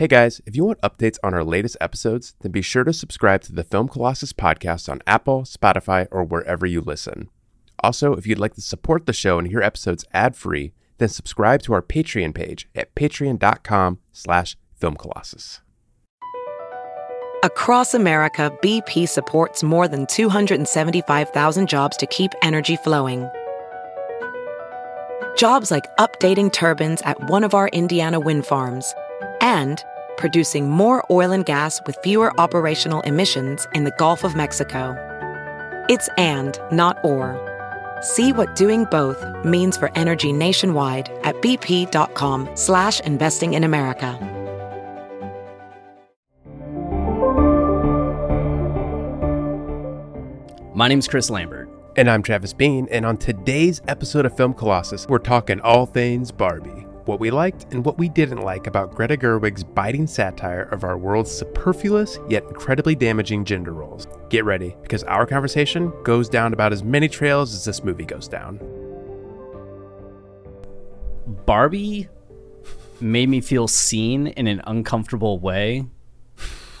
Hey guys, if you want updates on our latest episodes, then be sure to subscribe to the Film Colossus podcast on Apple, Spotify, or wherever you listen. Also, if you'd like to support the show and hear episodes ad-free, then subscribe to our Patreon page at patreon.com slash filmcolossus. Across America, BP supports more than 275,000 jobs to keep energy flowing. Jobs like updating turbines at one of our Indiana wind farms and producing more oil and gas with fewer operational emissions in the Gulf of Mexico. It's and, not or. See what doing both means for energy nationwide at bp.com slash investing in America. My name's Chris Lambert. And I'm Travis Bean, and on today's episode of Film Colossus, we're talking all things Barbie. What we liked and what we didn't like about Greta Gerwig's biting satire of our world's superfluous yet incredibly damaging gender roles. Get ready, because our conversation goes down about as many trails as this movie goes down. Barbie made me feel seen in an uncomfortable way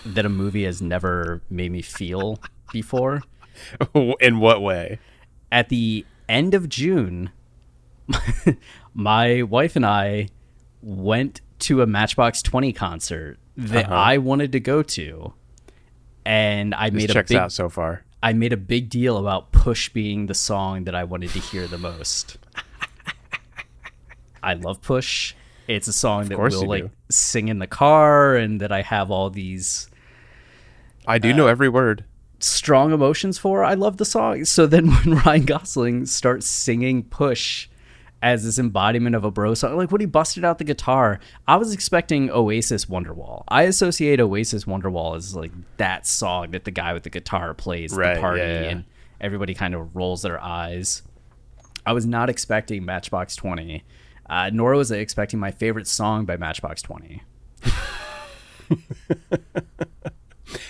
that a movie has never made me feel before. In what way? At the end of June, my wife and I went to a Matchbox 20 concert that Uh-huh. I wanted to go to. And I This made a checks big out so far. I made a big deal about Push being the song that I wanted to hear the most. I love Push. It's a song that we'll like do. sing in the car and that I have all these I do know every word. strong emotions for. I love the song. So then when Ryan Gosling starts singing Push as this embodiment of a bro song, like when he busted out the guitar, I was expecting Oasis Wonderwall. I associate Oasis Wonderwall as like that song that the guy with the guitar plays at the party yeah, yeah. and everybody kind of rolls their eyes. I was not expecting Matchbox 20, uh, nor was I expecting my favorite song by Matchbox 20.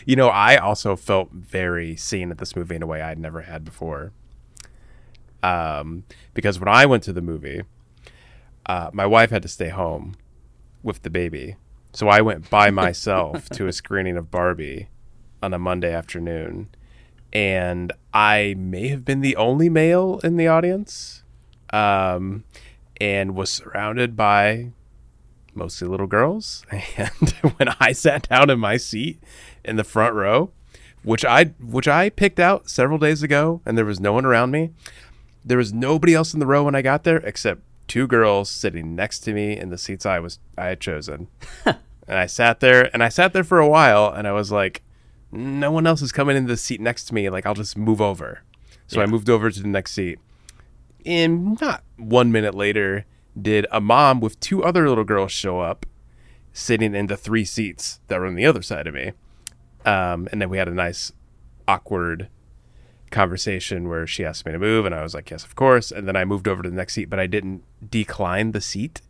You know, I also felt very seen at this movie in a way I'd never had before. Um, because when I went to the movie, uh, my wife had to stay home with the baby, so I went by myself to a screening of Barbie on a Monday afternoon, and I may have been the only male in the audience, um, and was surrounded by mostly little girls. And when I sat down in my seat in the front row, which I which I picked out several days ago, and there was no one around me. There was nobody else in the row when I got there except two girls sitting next to me in the seats I was I had chosen. and I sat there and I sat there for a while and I was like, no one else is coming in the seat next to me. Like I'll just move over. So I moved over to the next seat. And not one minute later did a mom with two other little girls show up sitting in the three seats that were on the other side of me. Um, and then we had a nice awkward conversation where she asked me to move and I was like, yes, of course. And then I moved over to the next seat, but I didn't decline the seat.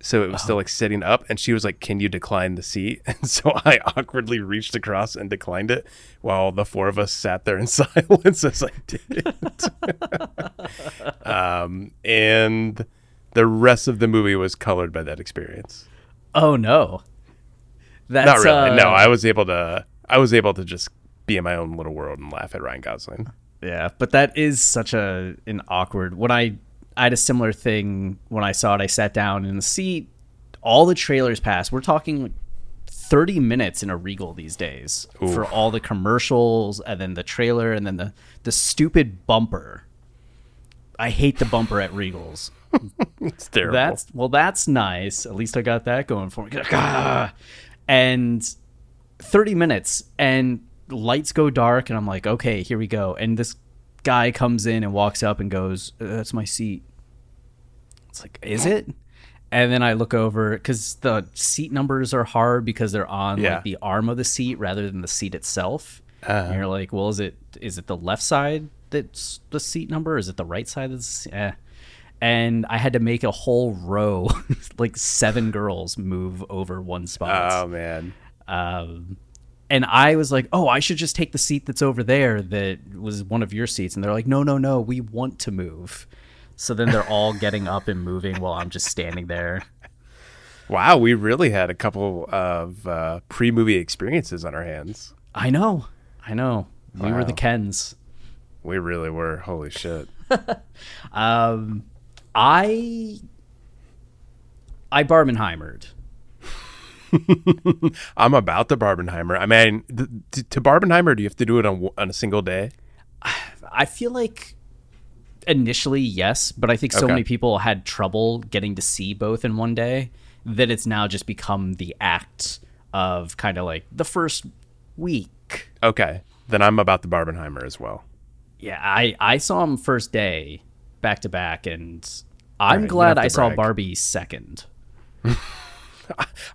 So it was still like sitting up and she was like, can you decline the seat? And so I awkwardly reached across and declined it while the four of us sat there in silence as I did it. um, and the rest of the movie was colored by that experience. Oh no. That's Not really. uh, no, I was able to. I was able to just be in my own little world and laugh at Ryan Gosling. Yeah, but that is such a an awkward. When I I had a similar thing when I saw it. I sat down in the seat. All the trailers passed. We're talking like thirty minutes in a Regal these days for all the commercials and then the trailer and then the the stupid bumper. I hate the bumper at Regals. It's terrible. That's well, that's nice. At least I got that going for me. And 30 minutes and lights go dark and I'm like, okay, here we go. And this guy comes in and walks up and goes, "Uh, "That's my seat." It's like, "Is it?" And then I look over cuz the seat numbers are hard because they're on Yeah. like the arm of the seat rather than the seat itself. and you're like, "Well, is it is it the left side that's the seat number? Is it the right side that's eh. And I had to make a whole row, like seven girls move over one spot. oh man. Um, and I was like, "Oh, I should just take the seat that's over there that was one of your seats." And they're like, "No, no, no, we want to move." So then they're all getting up and moving while I'm just standing there. Wow, we really had a couple of uh, pre-movie experiences on our hands. I know. I know. We were the Kens. We really were. Holy shit. Um, I I Barbenheimered. I'm about the Barbenheimer. I mean, th- to Barbenheimer, do you have to do it on, on a single day? I feel like initially yes, but I think so Okay. many people had trouble getting to see both in one day that it's now just become the act of kind of like the first week. Okay, then I'm about the Barbenheimer as well. Yeah, I I saw him first day back to back, and I'm right, glad I to saw. Barbie second.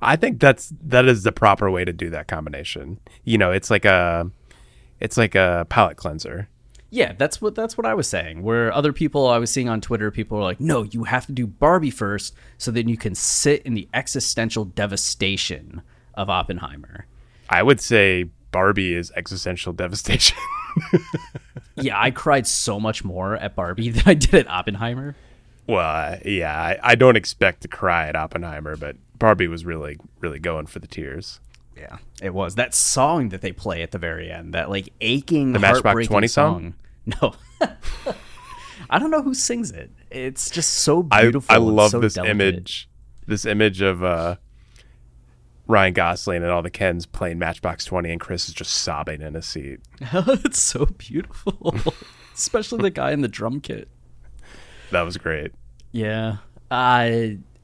I think that's that is the proper way to do that combination. You know, it's like a it's like a palate cleanser. Yeah, that's what that's what I was saying. Where other people I was seeing on Twitter, people were like, "No, you have to do Barbie first, so then you can sit in the existential devastation of Oppenheimer." I would say Barbie is existential devastation. yeah, I cried so much more at Barbie than I did at Oppenheimer. Well, uh, yeah, I, I don't expect to cry at Oppenheimer, but Barbie was really really going for the tears. Yeah, it was that song that they play at the very end. That like aching, The Matchbox 20 song? No, I don't know who sings it. It's just so beautiful. I and love so this delicate. image, this image of uh, Ryan Gosling and all the Kens playing Matchbox Twenty, and Chris is just sobbing in his seat. it's so beautiful, especially the guy in the drum kit. That was great. Yeah. Uh,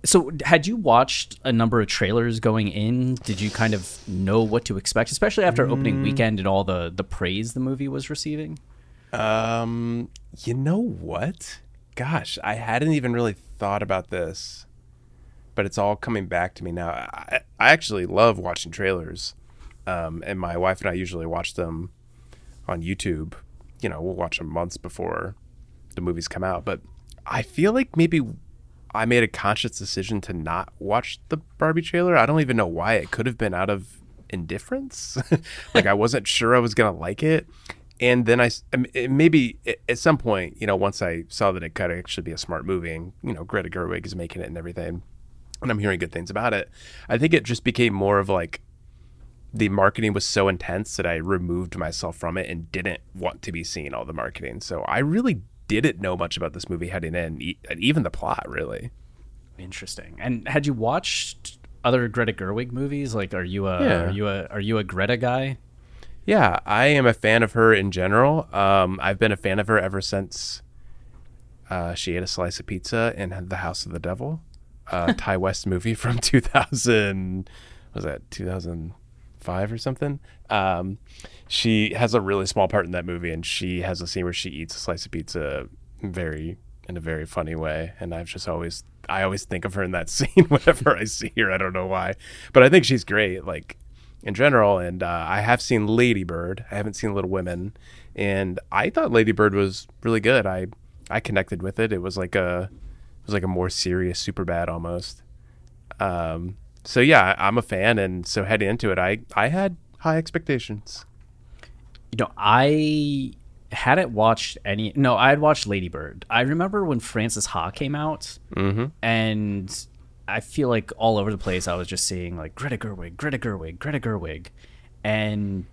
so, had you watched a number of trailers going in? Did you kind of know what to expect, especially after opening weekend and all the the praise the movie was receiving? Um, you know what? Gosh, I hadn't even really thought about this, but it's all coming back to me now. I, I actually love watching trailers, um, and my wife and I usually watch them on YouTube. You know, we'll watch them months before the movies come out, but I feel like maybe I made a conscious decision to not watch the Barbie trailer. I don't even know why. It could have been out of indifference. like I wasn't sure I was gonna like it, and then I maybe at some point, you know, once I saw that it could actually be a smart movie, and you know, Greta Gerwig is making it and everything, and I'm hearing good things about it. I think it just became more of like the marketing was so intense that I removed myself from it and didn't want to be seeing all the marketing. So I really didn't know much about this movie heading in, e- and even the plot, really. Interesting. And had you watched other Greta Gerwig movies? Like, are you a Yeah. are you a are you a Greta guy? Yeah, I am a fan of her in general. Um, I've been a fan of her ever since uh, she ate a slice of pizza in The House of the Devil, uh, Ti West movie from 2000. Was that 2005 or something? Um, she has a really small part in that movie, and she has a scene where she eats a slice of pizza very in a very funny way. And I've just always I always think of her in that scene whenever I see her. I don't know why, but I think she's great. Like in general. And uh, I have seen Lady Bird. I haven't seen Little Women, and I thought Lady Bird was really good. I I connected with it. It was like a it was like a more serious Superbad almost. Um, so yeah, I'm a fan, and so heading into it, I I had high expectations. You know, I hadn't watched any. No, I had watched Lady Bird. I remember when Frances Ha came out, Mm-hmm. and I feel like all over the place I was just seeing like Greta Gerwig, Greta Gerwig, Greta Gerwig, and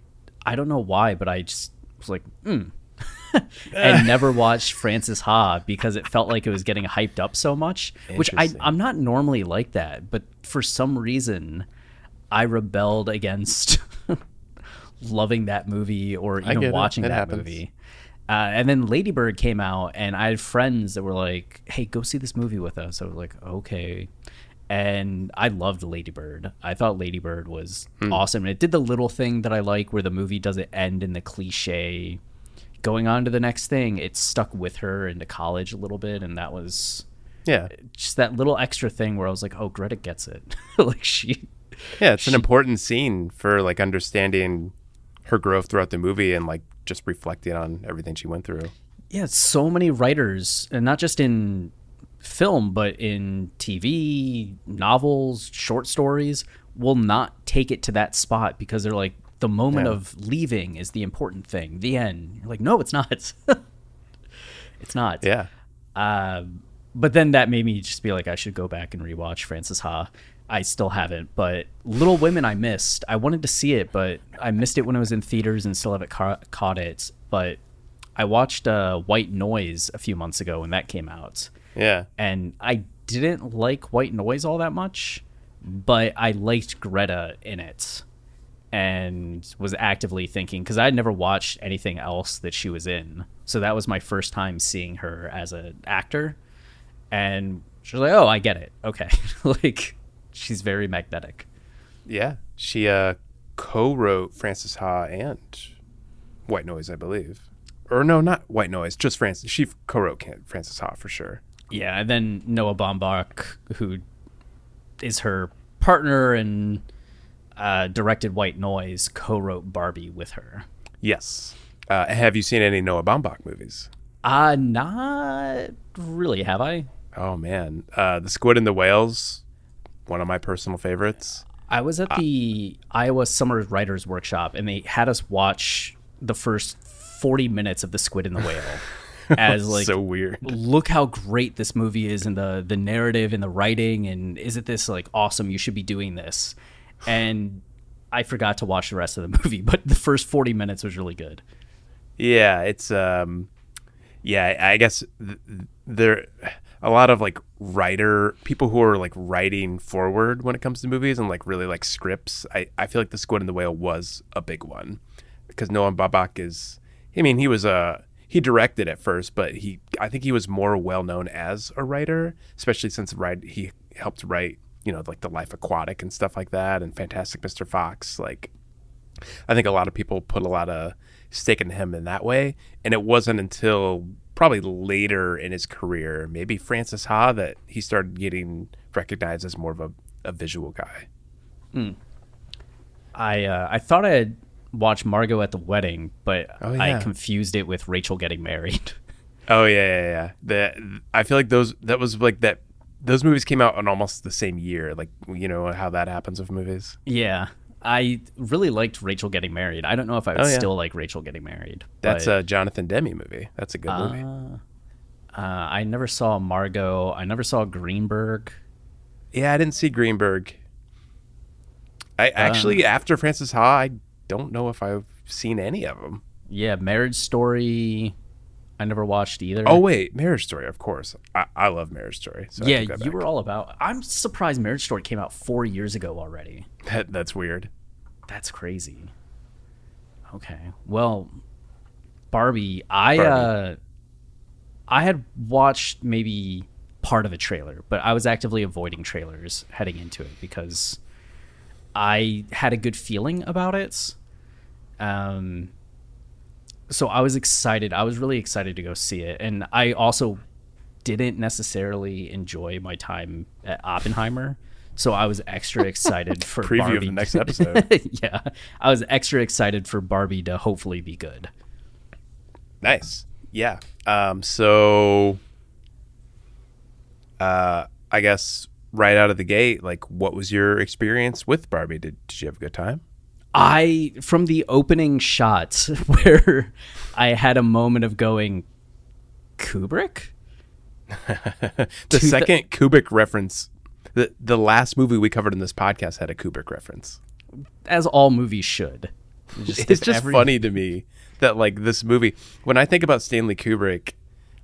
I don't know why, but I just was like, hmm. and never watched Frances Ha because it felt like it was getting hyped up so much. Which I, I'm not normally like that, but for some reason, I rebelled against loving that movie or even watching that happens. movie. Uh, and then Lady Bird came out, and I had friends that were like, "Hey, go see this movie with us." I was like, "Okay," and I loved Lady Bird. I thought Lady Bird was Hmm. awesome. And it did the little thing that I like, where the movie doesn't end in the cliche, going on to the next thing. It stuck with her into college a little bit, and that was Yeah, just that little extra thing where I was like, "Oh, Greta gets it." like she, yeah, it's an important scene for like understanding her growth throughout the movie and like just reflecting on everything she went through. yeah, so many writers, and not just in film, but in TV, novels, short stories, will not take it to that spot because they're like, the moment Yeah. of leaving is the important thing. The end. You're like, no, it's not. it's not. Yeah, Um, but then that made me just be like, I should go back and rewatch Frances Ha. I still haven't. But Little Women, I missed. I wanted to see it, but I missed it when it was in theaters and still haven't ca- caught it. But I watched uh, White Noise a few months ago when that came out, Yeah. and I didn't like White Noise all that much, but I liked Greta in it, and was actively thinking because I had never watched anything else that she was in, so that was my first time seeing her as an actor, and she was like, "Oh, I get it. Okay, like she's very magnetic." Yeah. She uh co-wrote Frances Ha and White Noise, I believe. Or no, not White Noise, just Frances. She co-wrote Frances Ha for sure. Yeah, and then Noah Baumbach, who is her partner and uh, directed White Noise, co-wrote Barbie with her. Yes. Uh, have you seen any Noah Baumbach movies? Uh not really, have I? Oh man, uh, The Squid and the Whales, one of my personal favorites. I was at the Iowa Summer Writers Workshop and they had us watch the first 40 minutes of The Squid and the Whale as like so weird. look how great this movie is and the the narrative and the writing and isn't this like awesome you should be doing this and i forgot to watch the rest of the movie but the first 40 minutes was really good Yeah, it's um, yeah. I guess th- there a lot of like writer people who are like writing forward when it comes to movies and like really like scripts. I I feel like The Squid and the Whale was a big one because Noah Baumbach is. I mean, he was a he directed at first, but he I think he was more well known as a writer, especially since he helped write you know like The Life Aquatic and stuff like that, and Fantastic Mr. Fox. Like I think a lot of people put a lot of stake in him in that way. And it wasn't until probably later in his career, maybe Frances Ha, that he started getting recognized as more of a, a visual guy. i uh, i thought i had watched margot at the wedding but Oh, i confused it with rachel getting married Oh yeah, yeah, yeah. The I feel like those that was like that. Those movies came out in almost the same year. Like you know how that happens with movies. yeah i really liked rachel getting married i don't know if i would Oh, yeah. still like rachel getting married That's a Jonathan Demme movie. That's a good movie. uh, i never saw margot i never saw greenberg Yeah, I didn't see Greenberg. I actually after Frances Ha, I don't know if I've seen any of them. Yeah, Marriage Story. I never watched either. Oh wait, Marriage Story, of course. I, I love Marriage Story. So yeah, you were all about. I'm surprised Marriage Story came out four years ago already. That, that's weird. That's crazy. Okay, well, Barbie. I Barbie. uh, I had watched maybe part of a trailer, but I was actively avoiding trailers heading into it because I had a good feeling about it. Um, so I was excited. I was really excited to go see it, and I also didn't necessarily enjoy my time at Oppenheimer. So I was extra excited for Preview Barbie. of the next episode. yeah, I was extra excited for Barbie to hopefully be good. nice. Yeah. Um. So, uh, I guess right out of the gate, like, what was your experience with Barbie? Did Did you have a good time? I from the opening shots where I had a moment of going Kubrick. The the- second Kubrick reference, the the last movie we covered in this podcast had a Kubrick reference. as all movies should. Just it's just every- funny to me that like this movie when i think about stanley kubrick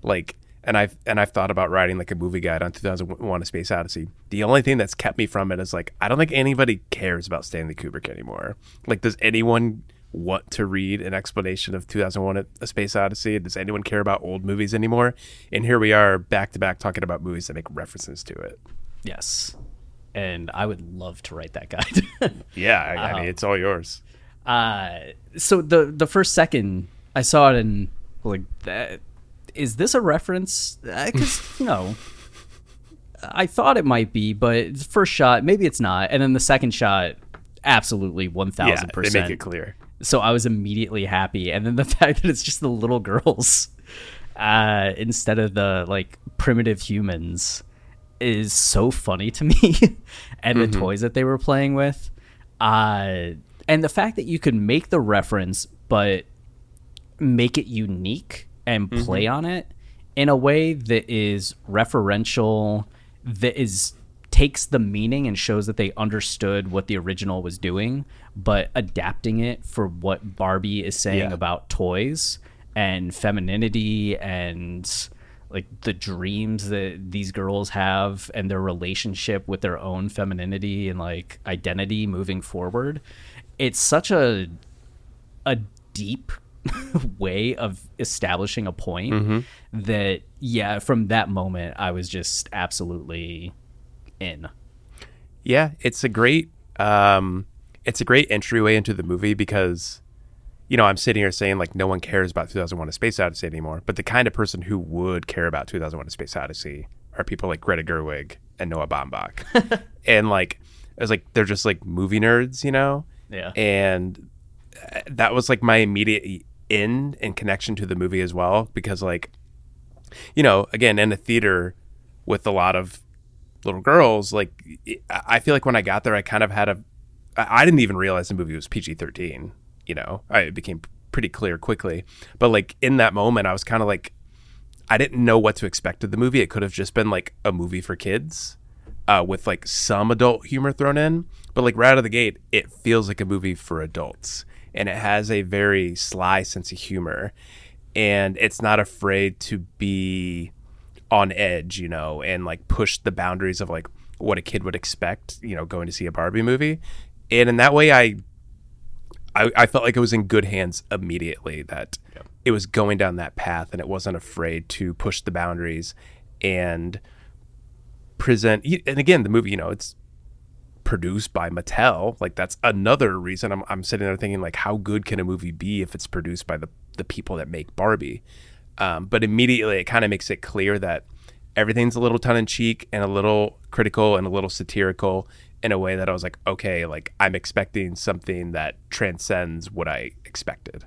like and i've and i've thought about writing like a movie guide on 2001 a space odyssey. The only thing that's kept me from it is like i don't think anybody cares about stanley kubrick anymore. Like does anyone want to read an explanation of 2001 a space odyssey? Does anyone care about old movies anymore? And here we are back to back talking about movies that make references to it. Yes, and I would love to write that guide. yeah i, I mean it's all yours. uh, so the the first second I saw it in like that is this a reference? Because you know. I thought it might be, but the first shot, maybe it's not. And then the second shot, absolutely one yeah thousand they make it clear so I was immediately happy. And then the fact that it's just the little girls uh, instead of the like primitive humans is so funny to me. and the toys that they were playing with, uh, and the fact that you could make the reference but make it unique and mm-hmm. play on it in a way that is referential, that is takes the meaning and shows that they understood what the original was doing, but adapting it for what Barbie is saying Yeah. about toys and femininity and like the dreams that these girls have and their relationship with their own femininity and like identity moving forward. It's such a a deep way of establishing a point that yeah, from that moment I was just absolutely in. Yeah, it's a great um it's a great entryway into the movie because you know, I'm sitting here saying like no one cares about 2001 A Space Odyssey anymore, but the kind of person who would care about 2001 A Space Odyssey are people like Greta Gerwig and Noah Baumbach. and like I was like they're just like movie nerds, you know? Yeah. And uh, that was like my immediate in and connection to the movie as well because like you know, again, in a theater with a lot of little girls, like I feel like when I got there, I kind of had a i didn't even realize the movie was PG thirteen. You know, I, it became pretty clear quickly. But like in that moment, I was kind of like, I didn't know what to expect of the movie. It could have just been like a movie for kids, uh, with like some adult humor thrown in. But like right out of the gate, it feels like a movie for adults, and it has a very sly sense of humor, and it's not afraid to be on edge, you know, and like push the boundaries of like what a kid would expect, you know, going to see a Barbie movie. And in that way, I, I, I felt like it was in good hands immediately. That it was going down that path, and it wasn't afraid to push the boundaries and present. And again, the movie, you know, it's produced by Mattel. Like that's another reason I'm, I'm sitting there thinking like, how good can a movie be if it's produced by the the people that make Barbie? Um, but immediately it kind of makes it clear that everything's a little tongue in cheek and a little critical and a little satirical in a way that I was like, okay, like I'm expecting something that transcends what I expected.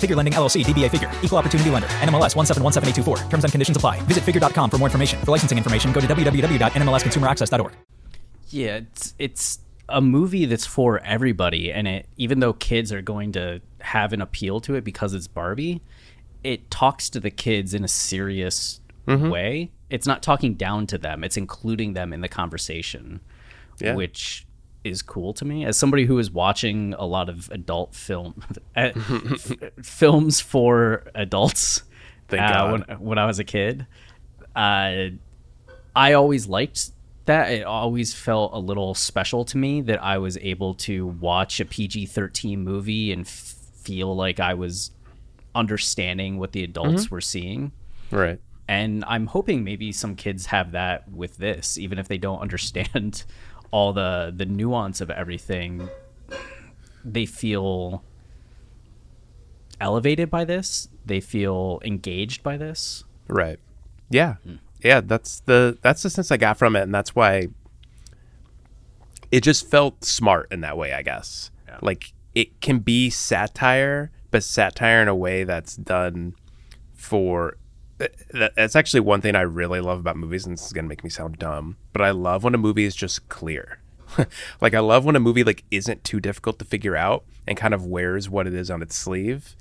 Figure Lending LLC DBA Figure. Equal Opportunity Lender. NMLS 1717824. Terms and conditions apply. Visit figure.com for more information. For licensing information, go to www.nmlsconsumeraccess.org. Yeah, it's it's a movie that's for everybody, and it even though kids are going to have an appeal to it because it's Barbie, it talks to the kids in a serious mm-hmm. way. It's not talking down to them; it's including them in the conversation, Yeah. which is cool to me as somebody who is watching a lot of adult film eh, f- films for adults uh, when when I was a kid. Uh, I always liked that. It always felt a little special to me that I was able to watch a PG 13 movie and f- feel like I was understanding what the adults Mm-hmm. were seeing. Right. And I'm hoping maybe some kids have that with this, even if they don't understand all the, the nuance of everything. They feel elevated by this, they feel engaged by this. Right. Yeah. Hmm. Yeah, that's the that's the sense I got from it and that's why it just felt smart in that way, I guess. Like it can be satire, but satire in a way that's done for that's actually one thing I really love about movies, and this is gonna make me sound dumb, but I love when a movie is just clear. like I love when a movie like isn't too difficult to figure out and kind of wears what it is on its sleeve.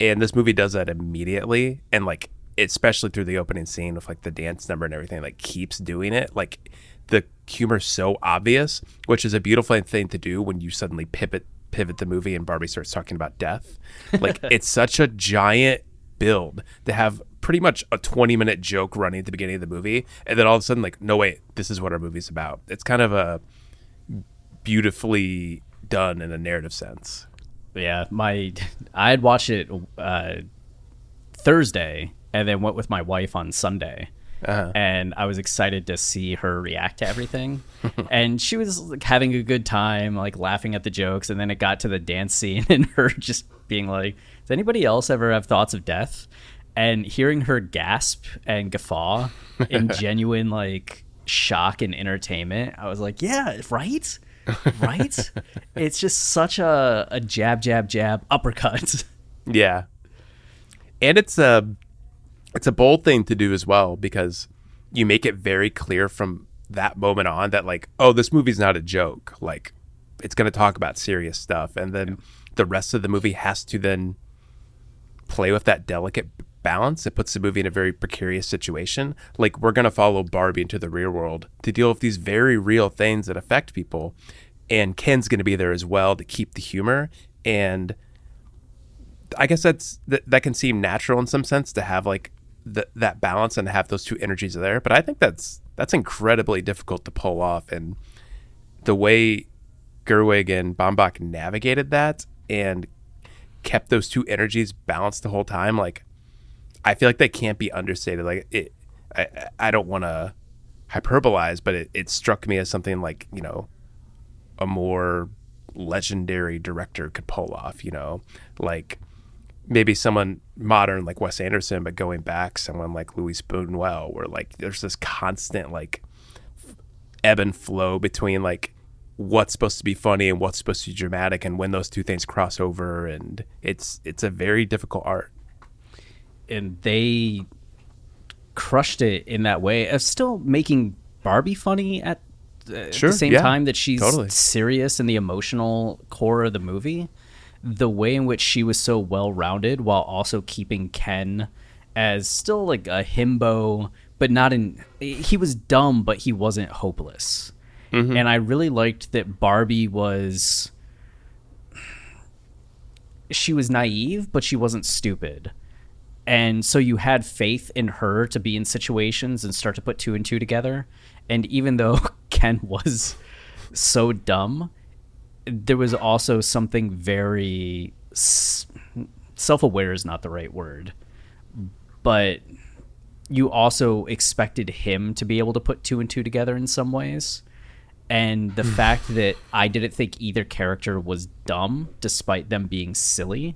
And this movie does that immediately, and like especially through the opening scene with like the dance number and everything, like keeps doing it. Like the humor's so obvious, which is a beautiful thing to do when you suddenly pivot pivot the movie and Barbie starts talking about death. Like it's such a giant build to have pretty much a 20 minute joke running at the beginning of the movie and then all of a sudden like no wait this is what our movie's about it's kind of a beautifully done in a narrative sense yeah my i had watched it uh Thursday and then went with my wife on Sunday. And I was excited to see her react to everything. and she was like having a good time, like laughing at the jokes. And then it got to the dance scene and her just being like, Does anybody else ever have thoughts of death? And hearing her gasp and guffaw in genuine like shock and entertainment, I was like, Yeah, right? Right? it's just such a, a jab, jab, jab uppercut. Yeah. And it's a it's a bold thing to do as well because you make it very clear from that moment on that like, oh, this movie's not a joke. Like it's going to talk about serious stuff and then the rest of the movie has to then play with that delicate balance. It puts the movie in a very precarious situation. Like we're going to follow Barbie into the real world to deal with these very real things that affect people and Ken's going to be there as well to keep the humor and I guess that's that, that can seem natural in some sense to have like the, that balance and have those two energies there. But I think that's that's incredibly difficult to pull off, and the way Gerwig and Baumbach navigated that and kept those two energies balanced the whole time, like I feel like that can't be understated. Like it, I I don't want to hyperbolize, but it, it struck me as something like you know a more legendary director could pull off. You know, like maybe someone modern like Wes Anderson, but going back, someone like Luis Buñuel, where like there's this constant like ebb and flow between like what's supposed to be funny and what's supposed to be dramatic, and when those two things cross over, and it's it's a very difficult art. And they crushed it in that way of still making Barbie funny at, uh, Sure, the same yeah, time that she's totally. serious in the emotional core of the movie. The way in which she was so well rounded while also keeping Ken as still like a himbo, but not in. He was dumb, but he wasn't hopeless. And I really liked that Barbie was. She was naive, but she wasn't stupid and so you had faith in her to be in situations and start to put two and two together. And even though ken was so dumb there was also something very s- self-aware is not the right word. But you also expected him to be able to put two and two together in some ways. And the hmm. fact that i didn't think either character was dumb despite them being silly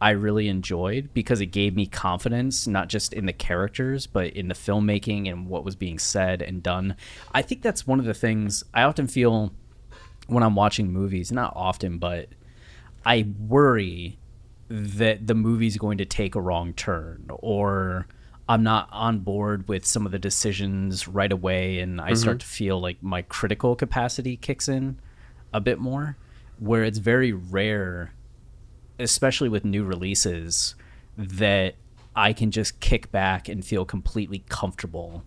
I really enjoyed because it gave me confidence, not just in the characters, but in the filmmaking and what was being said and done. I think that's one of the things I often feel when I'm watching movies, not often, but I worry that the movie's going to take a wrong turn or I'm not on board with some of the decisions right away and I start mm-hmm. to feel like my critical capacity kicks in a bit more where it's very rare especially with new releases, that I can just kick back and feel completely comfortable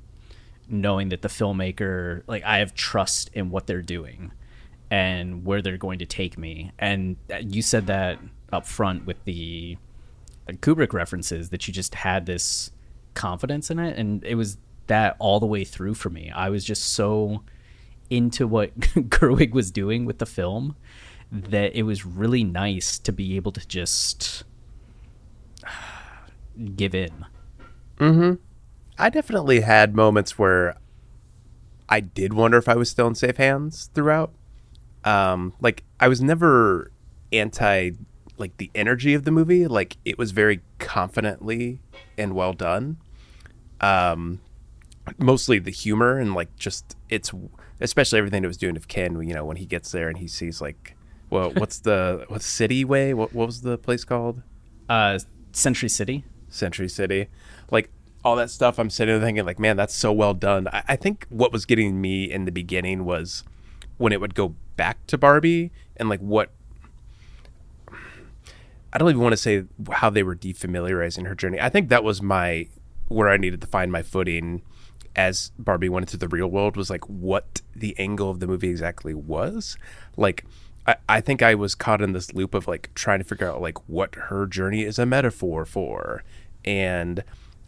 knowing that the filmmaker, like, I have trust in what they're doing and where they're going to take me. And uh, you said that up front with the Kubrick references that you just had this confidence in it. And it was that all the way through for me. I was just so into what Gerwig was doing with the film that it was really nice to be able to just give in. I definitely had moments where I did wonder if I was still in safe hands throughout. Um, like I was never anti like the energy of the movie. Like it was very confidently and well done. Um, mostly the humor and like just it's especially everything it was doing of Ken. You know when he gets there and he sees like, well, what's the what City Way? What what was the place called? Uh, Century City. Century City, like all that stuff. I'm sitting there thinking, like, man, that's so well done. I, I think what was getting me in the beginning was when it would go back to Barbie and like what. I don't even want to say how they were defamiliarizing her journey. I think that was my where I needed to find my footing as Barbie went into the real world was like what the angle of the movie exactly was. Like I, I think I was caught in this loop of like trying to figure out like what her journey is a metaphor for. And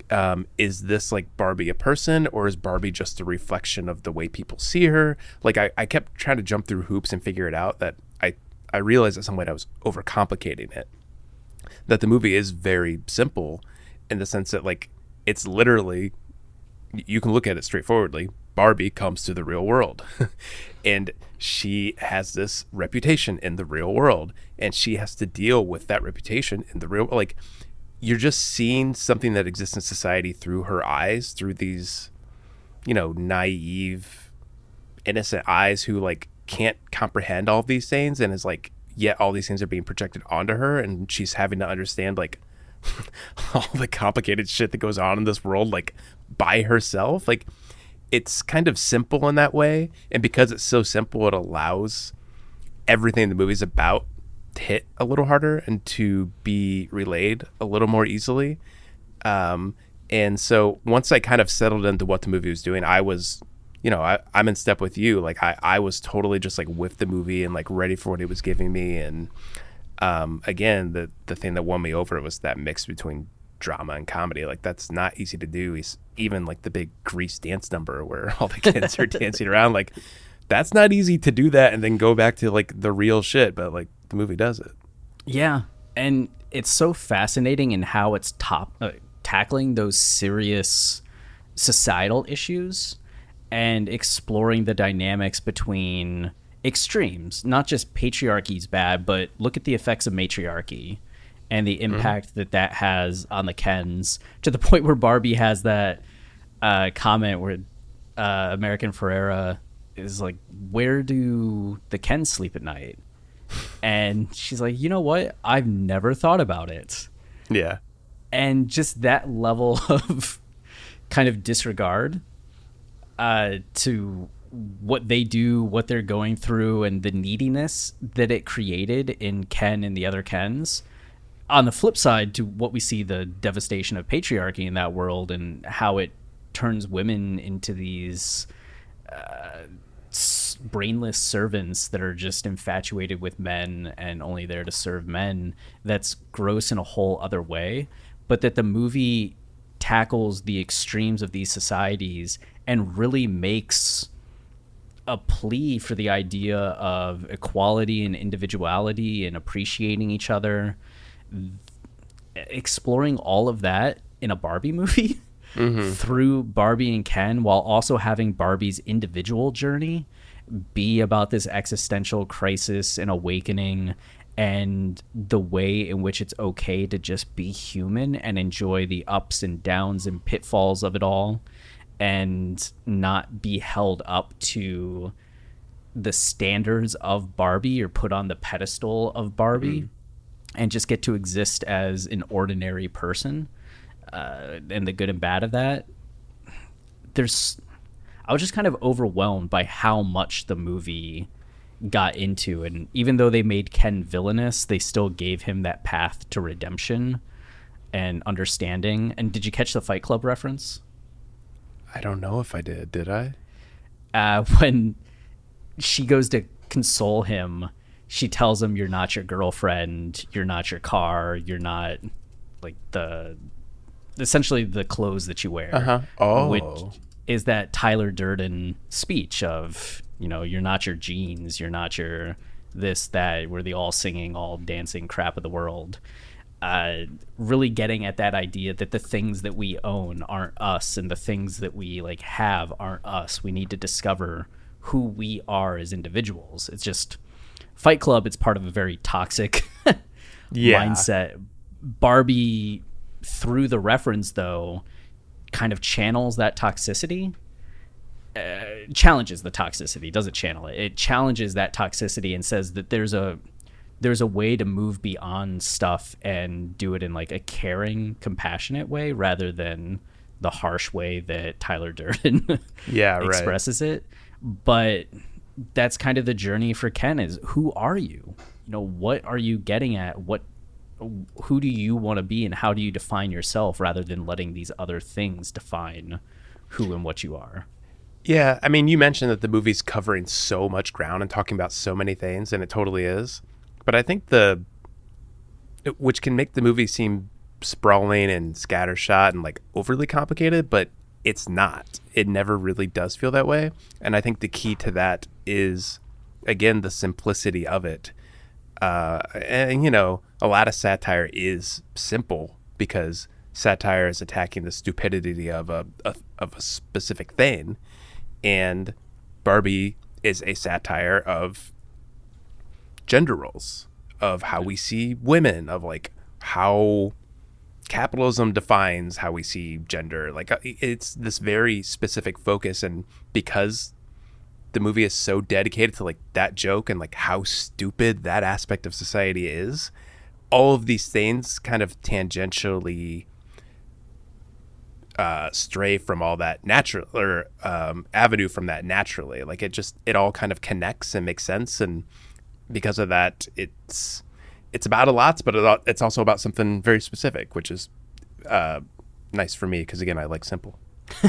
um, is this like Barbie a person or is Barbie just a reflection of the way people see her? Like I, I kept trying to jump through hoops and figure it out that I, I realized at some point I was overcomplicating it. That the movie is very simple in the sense that like it's literally you can look at it straightforwardly. Barbie comes to the real world. and she has this reputation in the real world and she has to deal with that reputation in the real world. like you're just seeing something that exists in society through her eyes, through these you know, naive innocent eyes who like can't comprehend all these things and is like yet all these things are being projected onto her and she's having to understand like all the complicated shit that goes on in this world like by herself like it's kind of simple in that way and because it's so simple it allows everything the movie's about to hit a little harder and to be relayed a little more easily. Um, and so once i kind of settled into what the movie was doing i was you know I, i'm in step with you. Like I, I was totally just like with the movie and like ready for what it was giving me. And um, again, the the thing that won me over was that mix between drama and comedy. Like that's not easy to do. He's, even like the big Grease dance number where all the kids are dancing around. Like that's not easy to do that and then go back to like the real shit. But like the movie does it. Yeah, and it's so fascinating in how it's top uh, tackling those serious societal issues and exploring the dynamics between extremes. Not just patriarchy's bad, but look at the effects of matriarchy and the impact mm-hmm. that that has on the Kens to the point where Barbie has that uh, comment where uh, America Ferrera is like, "Where do the Kens sleep at night?" And she's like, "You know what? I've never thought about it." Yeah. And just that level of kind of disregard uh, to what they do, what they're going through, and the neediness that it created in Ken and the other Kens. On the flip side, to what we see the devastation of patriarchy in that world and how it turns women into these uh, brainless servants that are just infatuated with men and only there to serve men. That's gross in a whole other way. But that the movie tackles the extremes of these societies and really makes a plea for the idea of equality and individuality and appreciating each other. Exploring all of that in a Barbie movie mm-hmm. through Barbie and Ken while also having Barbie's individual journey be about this existential crisis and awakening and the way in which it's okay to just be human and enjoy the ups and downs and pitfalls of it all and not be held up to the standards of Barbie or put on the pedestal of Barbie mm. And just get to exist as an ordinary person uh, and the good and bad of that. There's, I was just kind of overwhelmed by how much the movie got into. And even though they made Ken villainous, they still gave him that path to redemption and understanding. And did you catch the Fight Club reference? I don't know if I did. Did I? Uh, when she goes to console him, she tells him, "You're not your girlfriend. You're not your car. You're not like the essentially the clothes that you wear." Uh-huh. Oh, which is that Tyler Durden speech of you know you're not your jeans, you're not your this that. We're the all singing, all dancing crap of the world uh, really getting at that idea that the things that we own aren't us and the things that we like have aren't us we need to discover who we are as individuals it's just fight club it's part of a very toxic yeah. mindset barbie through the reference though kind of channels that toxicity uh, challenges the toxicity doesn't channel it it challenges that toxicity and says that there's a there's a way to move beyond stuff and do it in like a caring, compassionate way rather than the harsh way that Tyler Durden yeah, expresses right. it. But that's kind of the journey for Ken is who are you? You know, what are you getting at? What who do you want to be and how do you define yourself rather than letting these other things define who and what you are? Yeah, I mean, you mentioned that the movie's covering so much ground and talking about so many things, and it totally is. But I think the which can make the movie seem sprawling and scattershot and like overly complicated, but it's not. It never really does feel that way. And I think the key to that is again the simplicity of it. Uh, and you know, a lot of satire is simple because satire is attacking the stupidity of a, a of a specific thing, and Barbie is a satire of gender roles, of how we see women, of like how capitalism defines how we see gender. Like uh, it's this very specific focus, and because the movie is so dedicated to like that joke and like how stupid that aspect of society is, all of these things kind of tangentially uh, stray from all that natural or um, avenue from that naturally. Like it just it all kind of connects and makes sense, and because of that, it's it's about a lot, but it's also about something very specific, which is uh, nice for me because again, I like simple.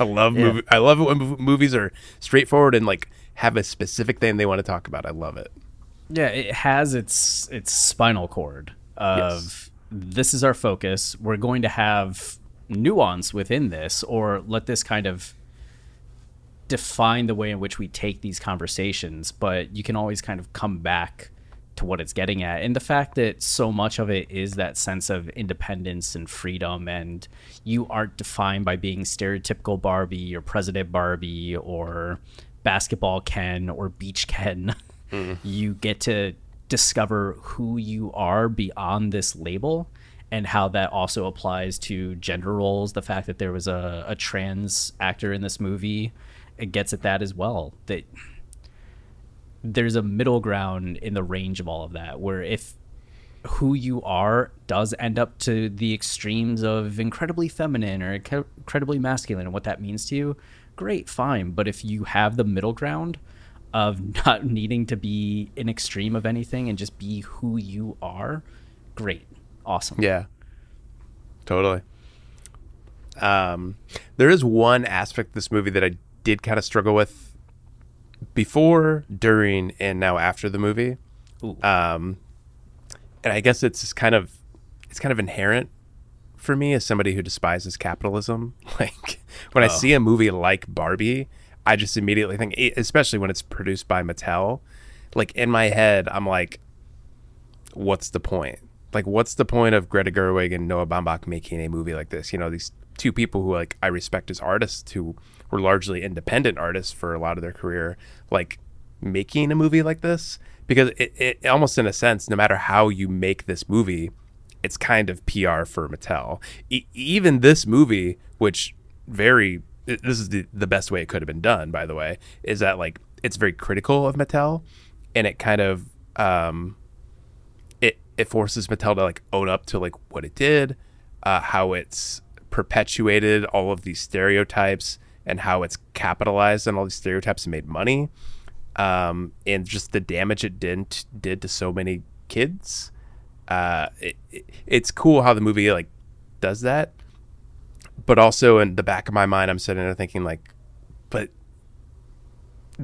I love Yeah. movie. I love it when movies are straightforward and like have a specific thing they want to talk about. I love it. Yeah, it has its its spinal cord of Yes. this is our focus. We're going to have nuance within this, or let this kind of define the way in which we take these conversations. But you can always kind of come back to what it's getting at, and the fact that so much of it is that sense of independence and freedom, and you aren't defined by being stereotypical Barbie or President Barbie or basketball Ken or beach Ken. Mm-hmm. You get to discover who you are beyond this label and how that also applies to gender roles. The fact that there was a, a trans actor in this movie, it gets at that as well. That there's a middle ground in the range of all of that where if who you are does end up to the extremes of incredibly feminine or incredibly masculine and what that means to you great fine but if you have the middle ground of not needing to be an extreme of anything and just be who you are great awesome Yeah. Totally. Um, there is one aspect of this movie that I did kind of struggle with before, during, and now after the movie. Um, and I guess it's kind of it's kind of inherent for me as somebody who despises capitalism. Like when I see a movie like Barbie, I just immediately think, especially when it's produced by Mattel, like in my head, I'm like, what's the point? Like, what's the point of Greta Gerwig and Noah Baumbach making a movie like this? You know, these two people who like I respect as artists who were largely independent artists for a lot of their career, like making a movie like this because it, it almost in a sense, no matter how you make this movie, it's kind of PR for Mattel. E- even this movie, which very this is the, the best way it could have been done, by the way, is that like it's very critical of Mattel, and it kind of um, it it forces Mattel to like own up to like what it did, uh, how it's perpetuated all of these stereotypes, and how it's capitalized on all these stereotypes and made money, um, and just the damage it did did to so many kids. Uh, it, it, it's cool how the movie like does that, but also in the back of my mind, I'm sitting there thinking like, but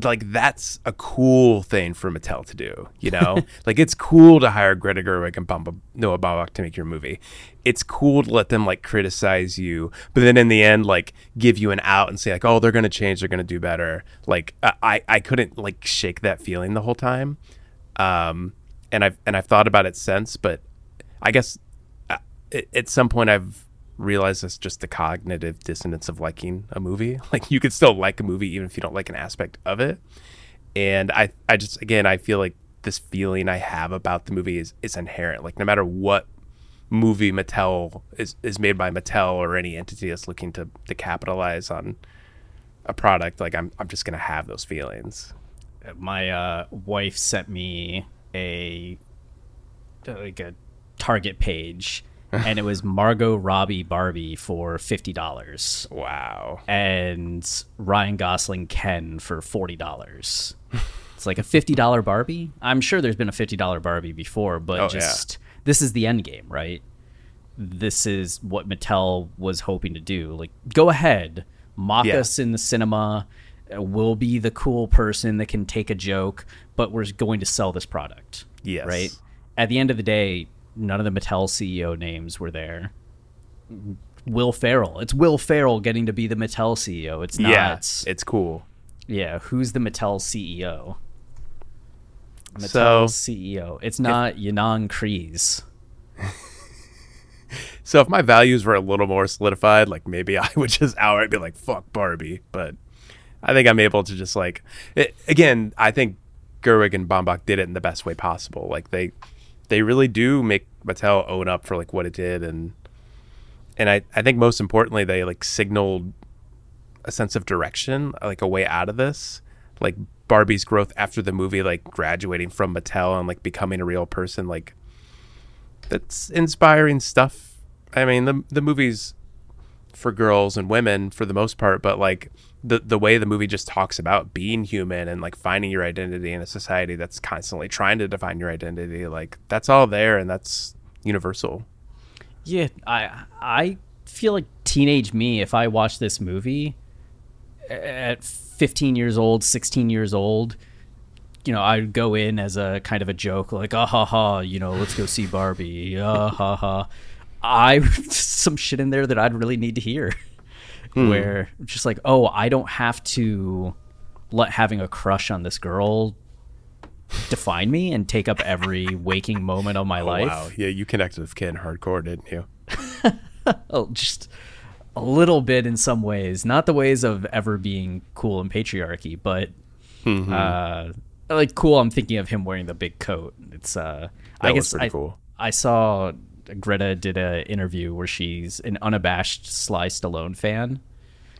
like that's a cool thing for Mattel to do, you know? like it's cool to hire Greta Gerwig and Bamba, Noah Baumbach to make your movie. It's cool to let them like criticize you, but then in the end, like give you an out and say like, oh, they're gonna change, they're gonna do better. Like I, I- couldn't like shake that feeling the whole time, um, and I've and I've thought about it since, but I guess uh, at, at some point I've realized it's just the cognitive dissonance of liking a movie. Like you could still like a movie even if you don't like an aspect of it. And I, I just again I feel like this feeling I have about the movie is is inherent. Like no matter what movie Mattel is, is made by Mattel or any entity that's looking to, to capitalize on a product, like I'm I'm just gonna have those feelings. my uh, wife sent me a like a Target page, and it was Margot Robbie Barbie for fifty dollars, Wow. and Ryan Gosling Ken for forty dollars. It's like a fifty dollar Barbie. I'm sure there's been a fifty dollar Barbie before, but Oh, yeah. just this is the end game, right? This is what Mattel was hoping to do. Like, go ahead, mock Yeah. us in the cinema. Uh, We'll be the cool person that can take a joke, but we're going to sell this product. Yes. Right. At the end of the day, none of the Mattel CEO names were there. Mm-hmm. Will Ferrell. It's Will Ferrell getting to be the Mattel CEO. It's not. yeah, it's cool. Yeah, who's the Mattel CEO? So- Mattel CEO. It's not Ynon Kreiz. So if my values were a little more solidified, like maybe I would just outright be like, "Fuck Barbie." But I think I'm able to just like, it, again, I think Gerwig and Baumbach did it in the best way possible. Like they, they really do make Mattel own up for like what it did, and and I I think most importantly they like signaled a sense of direction, like a way out of this, like Barbie's growth after the movie, like graduating from Mattel and like becoming a real person, like that's inspiring stuff. I mean, the the movie's for girls and women for the most part, but like the the way the movie just talks about being human and like finding your identity in a society that's constantly trying to define your identity, like that's all there and that's universal. Yeah, I I feel like teenage me if I watch this movie at 15 years old, 16 years old, you know, I'd go in as a kind of a joke, like, ah ha ha, you know, let's go see Barbie, ah ha ha. I some shit in there that I'd really need to hear, where just like, oh, I don't have to let having a crush on this girl define me and take up every waking moment of my Oh, life. wow, yeah, you connected with Ken hardcore, didn't you? oh, just a little bit in some ways, not the ways of ever being cool in patriarchy, but Mm-hmm. uh, like cool. I'm thinking of him wearing the big coat. It's uh, I That was guess pretty I, cool. I saw Greta did an interview where she's an unabashed Sly Stallone fan,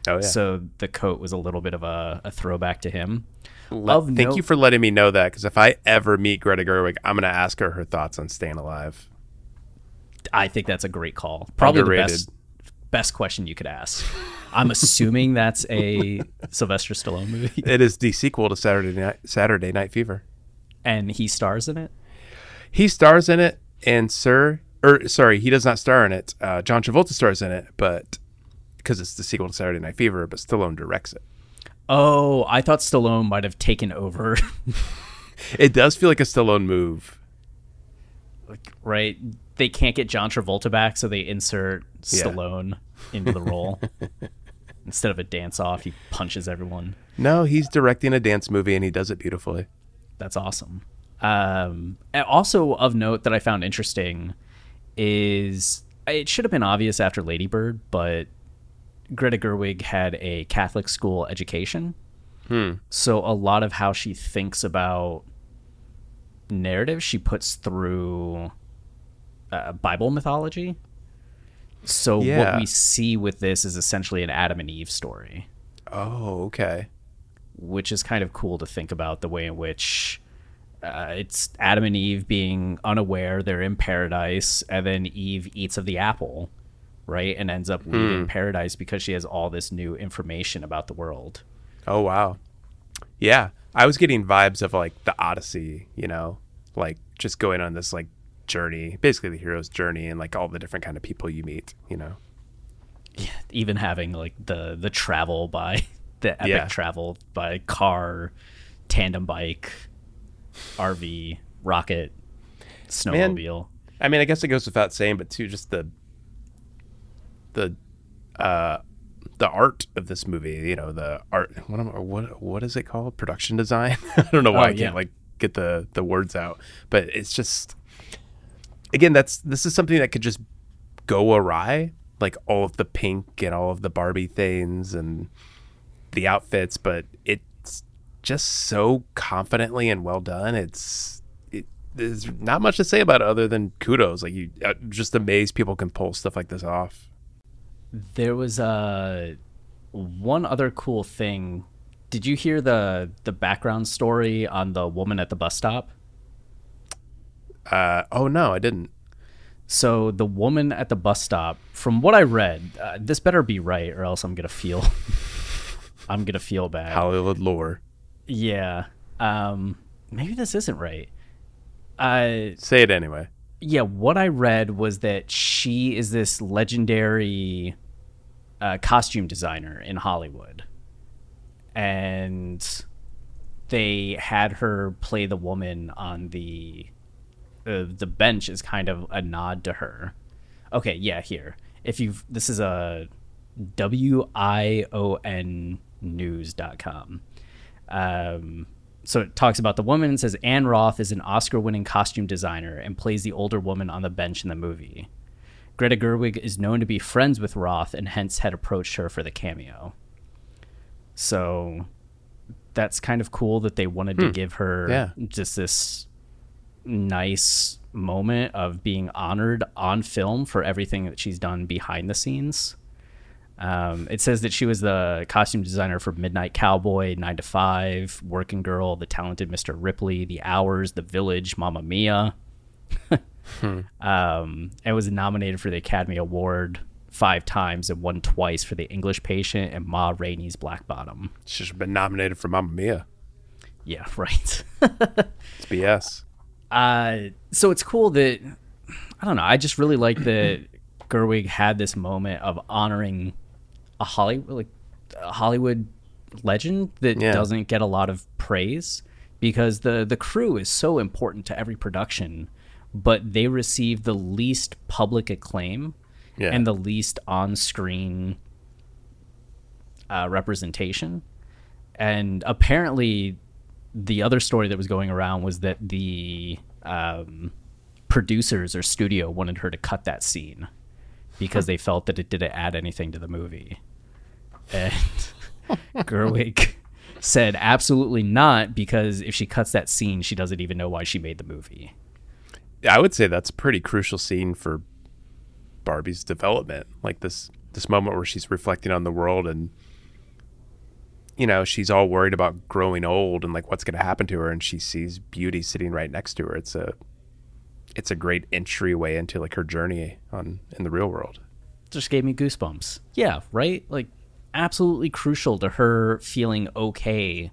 Oh yeah. so the coat was a little bit of a, a throwback to him. Of thank you for letting me know that because if I ever meet Greta Gerwig, I'm gonna ask her her thoughts on staying alive. I think that's a great call. Probably Underrated. the best best question you could ask. I'm assuming that's a Sylvester Stallone movie, It is the sequel to Saturday Night Saturday Night Fever. and he stars in it. He stars in it, and Sir, or sorry, he does not star in it. Uh, John Travolta stars in it, but because it's the sequel to Saturday Night Fever, but Stallone directs it. Oh, I thought Stallone might have taken over. It does feel like a Stallone move. right? They can't get John Travolta back, so they insert Yeah. Stallone into the role. Instead of a dance off, he punches everyone. No, he's directing a dance movie, and he does it beautifully. That's awesome. Um, also of note that I found interesting is it should have been obvious after Lady Bird, but Greta Gerwig had a Catholic school education. So a lot of how she thinks about narrative she puts through uh, Bible mythology. So Yeah. what we see with this is essentially an Adam and Eve story Oh, okay. which is kind of cool to think about the way in which uh, it's Adam and Eve being unaware they're in paradise, and then Eve eats of the apple, right, and ends up leaving paradise because she has all this new information about the world. Oh wow. Yeah. I was getting vibes of like the Odyssey, you know, like just going on this like journey, basically the hero's journey and like all the different kind of people you meet, you know. Yeah, even having like the the travel by the epic Yeah. travel by car, tandem bike, RV, rocket, snowmobile. I mean, I guess it goes without saying, but too just the the uh the art of this movie, you know, the art what am, what what is it called? Production design? I don't know why Oh, I can't yeah. like get the the words out, but it's just again, that's this is something that could just go awry, like all of the pink and all of the Barbie things and the outfits, but it's just so confidently and well done. It's it, there's not much to say about it other than kudos. Like you, uh, just amazed people can pull stuff like this off. There was uh, one other cool thing. Did you hear the the background story on the woman at the bus stop? Uh, oh no, I didn't. So the woman at the bus stop, from what I read, uh, this better be right, or else I'm gonna feel, I'm gonna feel bad. Hollywood lore. Yeah. Um, maybe this isn't right. Uh, Say it anyway. yeah, what I read was that she is this legendary uh, costume designer in Hollywood, and they had her play the woman on the uh, the bench is kind of a nod to her. Okay, yeah, here. If you this is a w i o n news.com. Um, so it talks about the woman and says Anne Roth is an Oscar winning costume designer and plays the older woman on the bench in the movie. Greta Gerwig is known to be friends with Roth and hence had approached her for the cameo. So that's kind of cool that they wanted to give her Yeah. just this nice moment of being honored on film for everything that she's done behind the scenes. Um, it says that she was the costume designer for Midnight Cowboy, Nine to Five, Working Girl, The Talented Mr. Ripley, The Hours, The Village, Mamma Mia. um, and was nominated for the Academy Award five times and won twice for The English Patient and Ma Rainey's Black Bottom. She's been nominated for Mamma Mia. Yeah, right. It's BS. uh, so it's cool that I don't know. I just really like that Gerwig had this moment of honoring a Hollywood like a Hollywood legend that Yeah. doesn't get a lot of praise because the the crew is so important to every production, but they receive the least public acclaim Yeah. and the least on screen uh, representation. And apparently, the other story that was going around was that the um, producers or studio wanted her to cut that scene because they felt that it didn't add anything to the movie. And Gerwig said absolutely not because if she cuts that scene, she doesn't even know why she made the movie. I would say that's a pretty crucial scene for Barbie's development. Like this this moment where she's reflecting on the world and you know, she's all worried about growing old and like what's going to happen to her and she sees beauty sitting right next to her. It's a it's a great entryway into like her journey on in the real world. just gave me goosebumps. Yeah, right? Like absolutely crucial to her feeling okay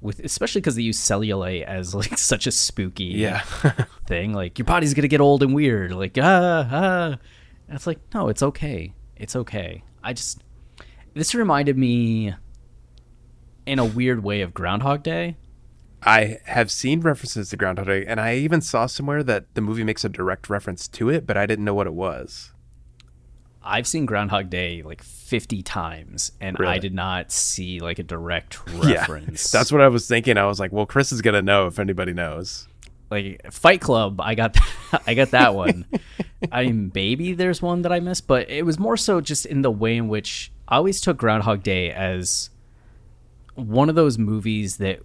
with especially because they use cellulite as like such a spooky yeah. thing. Like your body's gonna get old and weird. Like ah ah. And it's like no, it's okay. It's okay. I just this reminded me in a weird way of Groundhog Day. I have seen references to Groundhog Day, and I even saw somewhere that the movie makes a direct reference to it, but I didn't know what it was. I've seen Groundhog Day like 50 times and I did not see like a direct reference. Yeah, that's what I was thinking. I was like, well, Chris is gonna know if anybody knows. like Fight Club, I got I got that one. I mean, maybe there's one that I missed, but it was more so just in the way in which I always took Groundhog Day as one of those movies that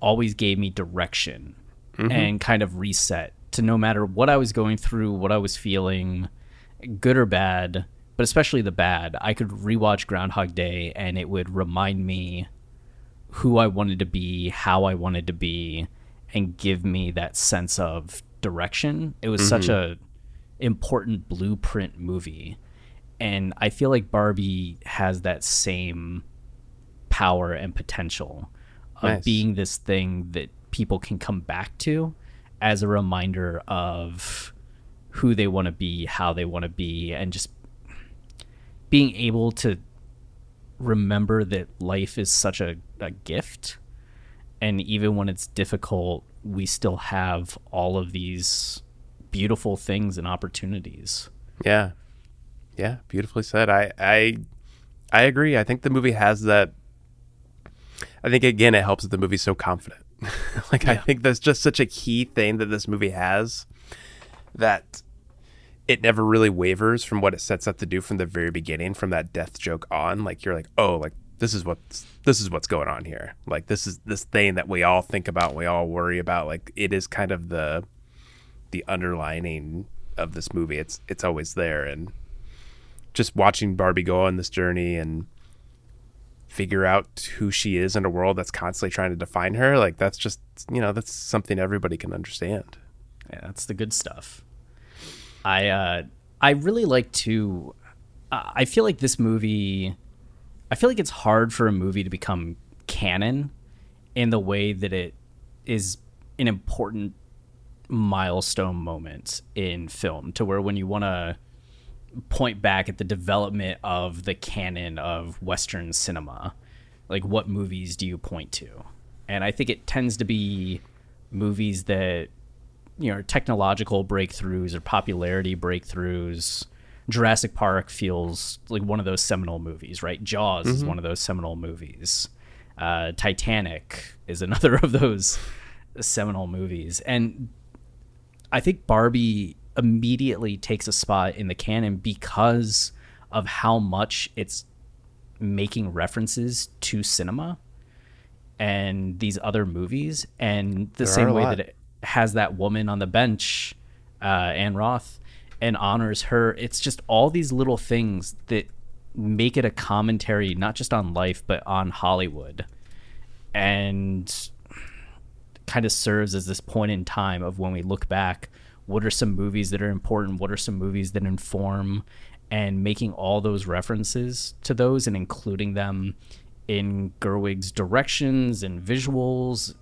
always gave me direction mm-hmm. and kind of reset to no matter what I was going through, what I was feeling, good or bad, but especially the bad. I could rewatch Groundhog Day and it would remind me who I wanted to be, how I wanted to be, and give me that sense of direction. It was such mm-hmm. a important blueprint movie. And I feel like Barbie has that same power and potential of Nice. being this thing that people can come back to as a reminder of who they want to be, how they want to be, and just being able to remember that life is such a, a gift and even when it's difficult we still have all of these beautiful things and opportunities Yeah, yeah, beautifully said. I I I agree. I think the movie has that. I think again, it helps that the movie's so confident. like I think that's just such a key thing that this movie has that it never really wavers from what it sets up to do from the very beginning, from that death joke on. Like you're like, oh, like this is what's this is what's going on here. Like this is this thing that we all think about, we all worry about. Like it is kind of the the underlining of this movie. It's it's always there, and just watching Barbie go on this journey and figure out who she is in a world that's constantly trying to define her. Like that's just you know that's something everybody can understand. yeah that's the good stuff i uh i really like to uh, i feel like this movie i feel like it's hard for a movie to become canon in the way that it is an important milestone moment in film to where when you want to point back at the development of the canon of western cinema like what movies do you point to? And i think it tends to be movies that you know technological breakthroughs or popularity breakthroughs jurassic park feels like one of those seminal movies right? Jaws is one of those seminal movies. Uh, titanic is another of those seminal movies. And I think Barbie immediately takes a spot in the canon because of how much it's making references to cinema and these other movies. And the There same way lot. that it has that woman on the bench uh, Anne Roth and honors her. It's just all these little things that make it a commentary not just on life but on Hollywood. And kind of serves as this point in time of when we look back what are some movies that are important? What are some movies that inform? And making all those references to those and including them in Gerwig's directions and visuals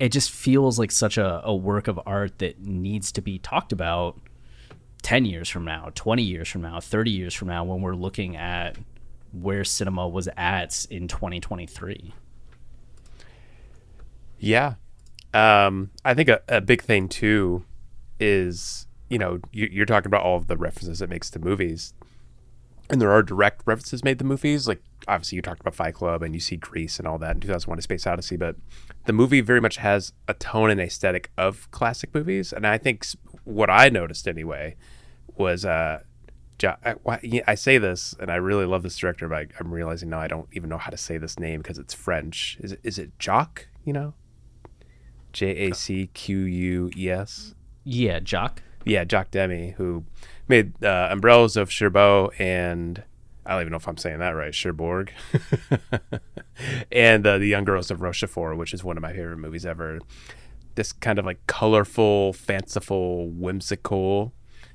it just feels like such a, a work of art that needs to be talked about 10 years from now 20 years from now 30 years from now when we're looking at where cinema was at in 2023 Yeah. Um, I think a, a big thing too is, you know, you, you're talking about all of the references it makes to movies. And there are direct references made to movies. Like, obviously, you talked about Fight Club and you see Grease and all that in 2001 A Space Odyssey. But the movie very much has a tone and aesthetic of classic movies. And I think what I noticed anyway was, uh, Jo- I, why- I say this, and I really love this director, but I, I'm realizing now I don't even know how to say this name because it's French. Is it is it Jock? You know, J A C Q U E S. yeah jock Yeah, Jock Demy, who made uh, Umbrellas of Cherbourg and I don't even know if I'm saying that right, Cherbourg, and uh, The Young Girls of Rochefort, which is one of my favorite movies ever. This kind of like colorful, fanciful, whimsical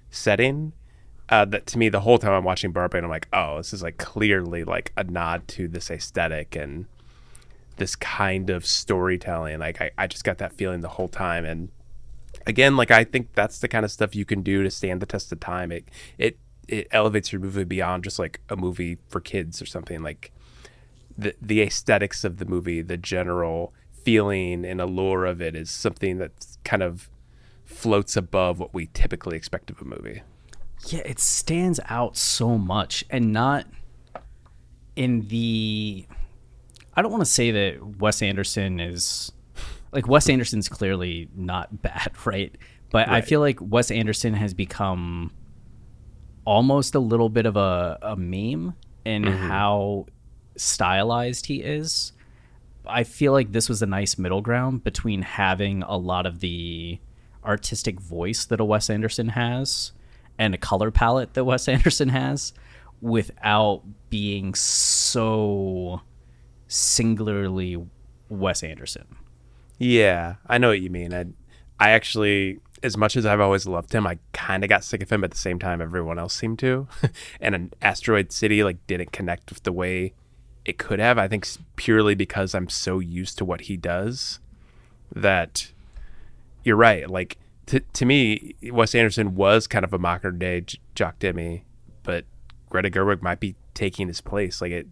setting. Uh, that to me, the whole time I'm watching Barbie, I'm like, oh, this is like clearly like a nod to this aesthetic and this kind of storytelling. Like I, I just got that feeling the whole time, and again, like I think that's the kind of stuff you can do to stand the test of time. It it it elevates your movie beyond just like a movie for kids or something. Like the the aesthetics of the movie, the general feeling and allure of it is something that kind of floats above what we typically expect of a movie. yeah it stands out so much and not in the i don't want to say that wes anderson is like wes anderson's clearly not bad right? But i feel like wes anderson has become almost a little bit of a, a meme in mm-hmm. how stylized he is. I feel like this was a nice middle ground between having a lot of the artistic voice that a Wes Anderson has and a color palette that Wes Anderson has without being so singularly Wes Anderson. Yeah, I know what you mean. I, I actually, as much as I've always loved him, I kind of got sick of him at the same time everyone else seemed to. and an Asteroid City like didn't connect with the way it could have. I think purely because I'm so used to what he does that you're right. Like to to me, Wes Anderson was kind of a modern day J- Jock Demy, but Greta Gerwig might be taking his place. Like it,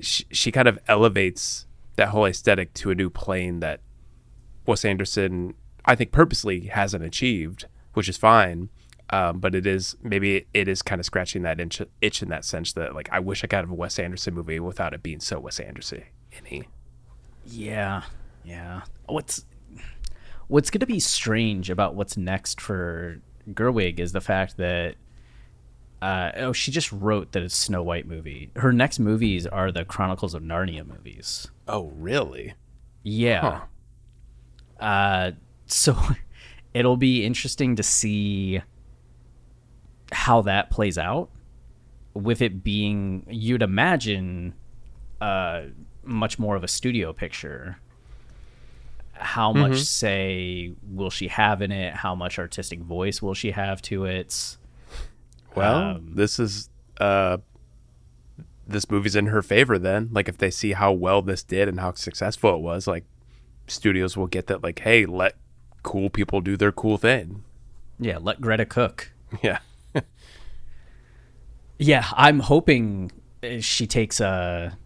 she, she kind of elevates that whole aesthetic to a new plane that Wes Anderson, I think, purposely hasn't achieved, which is fine. Um, but it is maybe it is kind of scratching that itch, itch in that sense that like I wish I could have a Wes Anderson movie without it being so Wes Anderson. Any Yeah. Yeah. What's what's going to be strange about what's next for Gerwig is the fact that uh, oh, she just wrote that it's Snow White movie. Her next movies are the Chronicles of Narnia movies. Oh, really? Yeah. Uh, so it'll be interesting to see how that plays out with it being you'd imagine uh much more of a studio picture. How much say will she have in it? How much artistic voice will she have to it? Well, this is uh this movie's in her favor then. Like if they see how well this did and how successful it was, like studios will get that like, hey, let cool people do their cool thing. yeah let greta cook Yeah. Yeah, I'm hoping uh, she takes a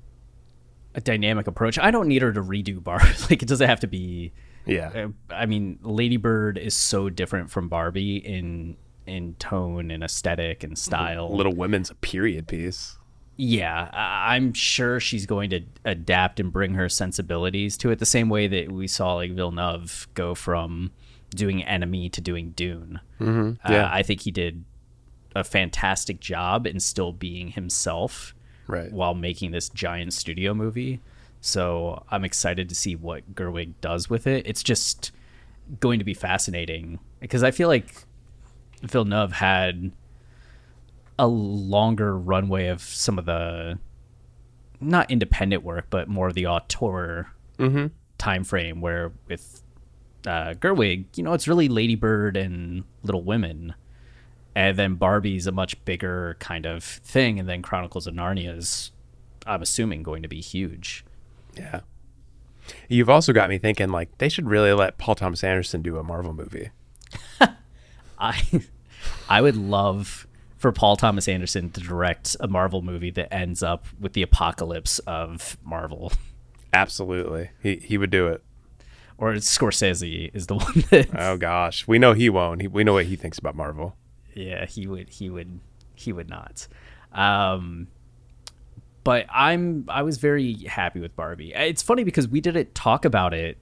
a dynamic approach. I don't need her to redo Barbie. like it doesn't have to be. Yeah. uh, I mean, Lady Bird is so different from Barbie in in tone and aesthetic and style. Little Women's a period piece. Yeah, I'm sure she's going to adapt and bring her sensibilities to it the same way that we saw like Villeneuve go from doing Enemy to doing Dune. Mm-hmm. Yeah. Uh, I think he did a fantastic job in still being himself Right. while making this giant studio movie. So I'm excited to see what Gerwig does with it. It's just going to be fascinating because I feel like Villeneuve had a longer runway of some of the not independent work, but more of the auteur time frame. Where with uh, Gerwig, you know, it's really Lady Bird and Little Women, and then Barbie's a much bigger kind of thing, and then Chronicles of Narnia is, I'm assuming, going to be huge. Yeah. You've also got me thinking like they should really let Paul Thomas Anderson do a Marvel movie. I I would love for Paul Thomas Anderson to direct a Marvel movie that ends up with the apocalypse of Marvel. Absolutely. He he would do it. Or Scorsese is the one that Oh gosh. We know he won't. He, we know what he thinks about Marvel. yeah, he would he would he would not. Um but I'm I was very happy with Barbie. It's funny because we didn't talk about it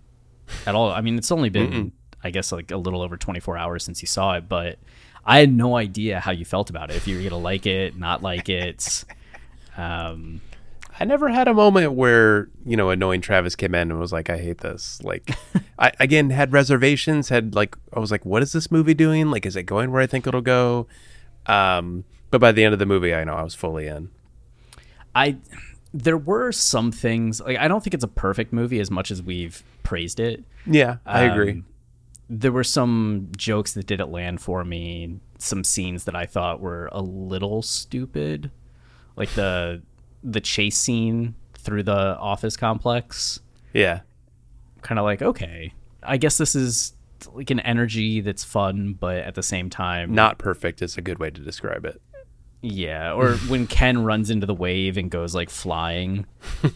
at all. I mean, it's only been I guess like a little over 24 hours since you saw it, but I had no idea how you felt about it. If you were going to like it, not like it. Um I never had a moment where, you know, annoying Travis came in and was like, I hate this. Like I again had reservations, had like I was like, what is this movie doing? Like, is it going where I think it'll go? Um, but by the end of the movie I know I was fully in. I there were some things like I don't think it's a perfect movie as much as we've praised it. Yeah, I agree. There were some jokes that didn't land for me, some scenes that I thought were a little stupid. Like the the chase scene through the office complex. Yeah. Kind of like, okay, I guess this is like an energy that's fun, but at the same time Not perfect is a good way to describe it. Yeah, or when Ken runs into the wave and goes like flying.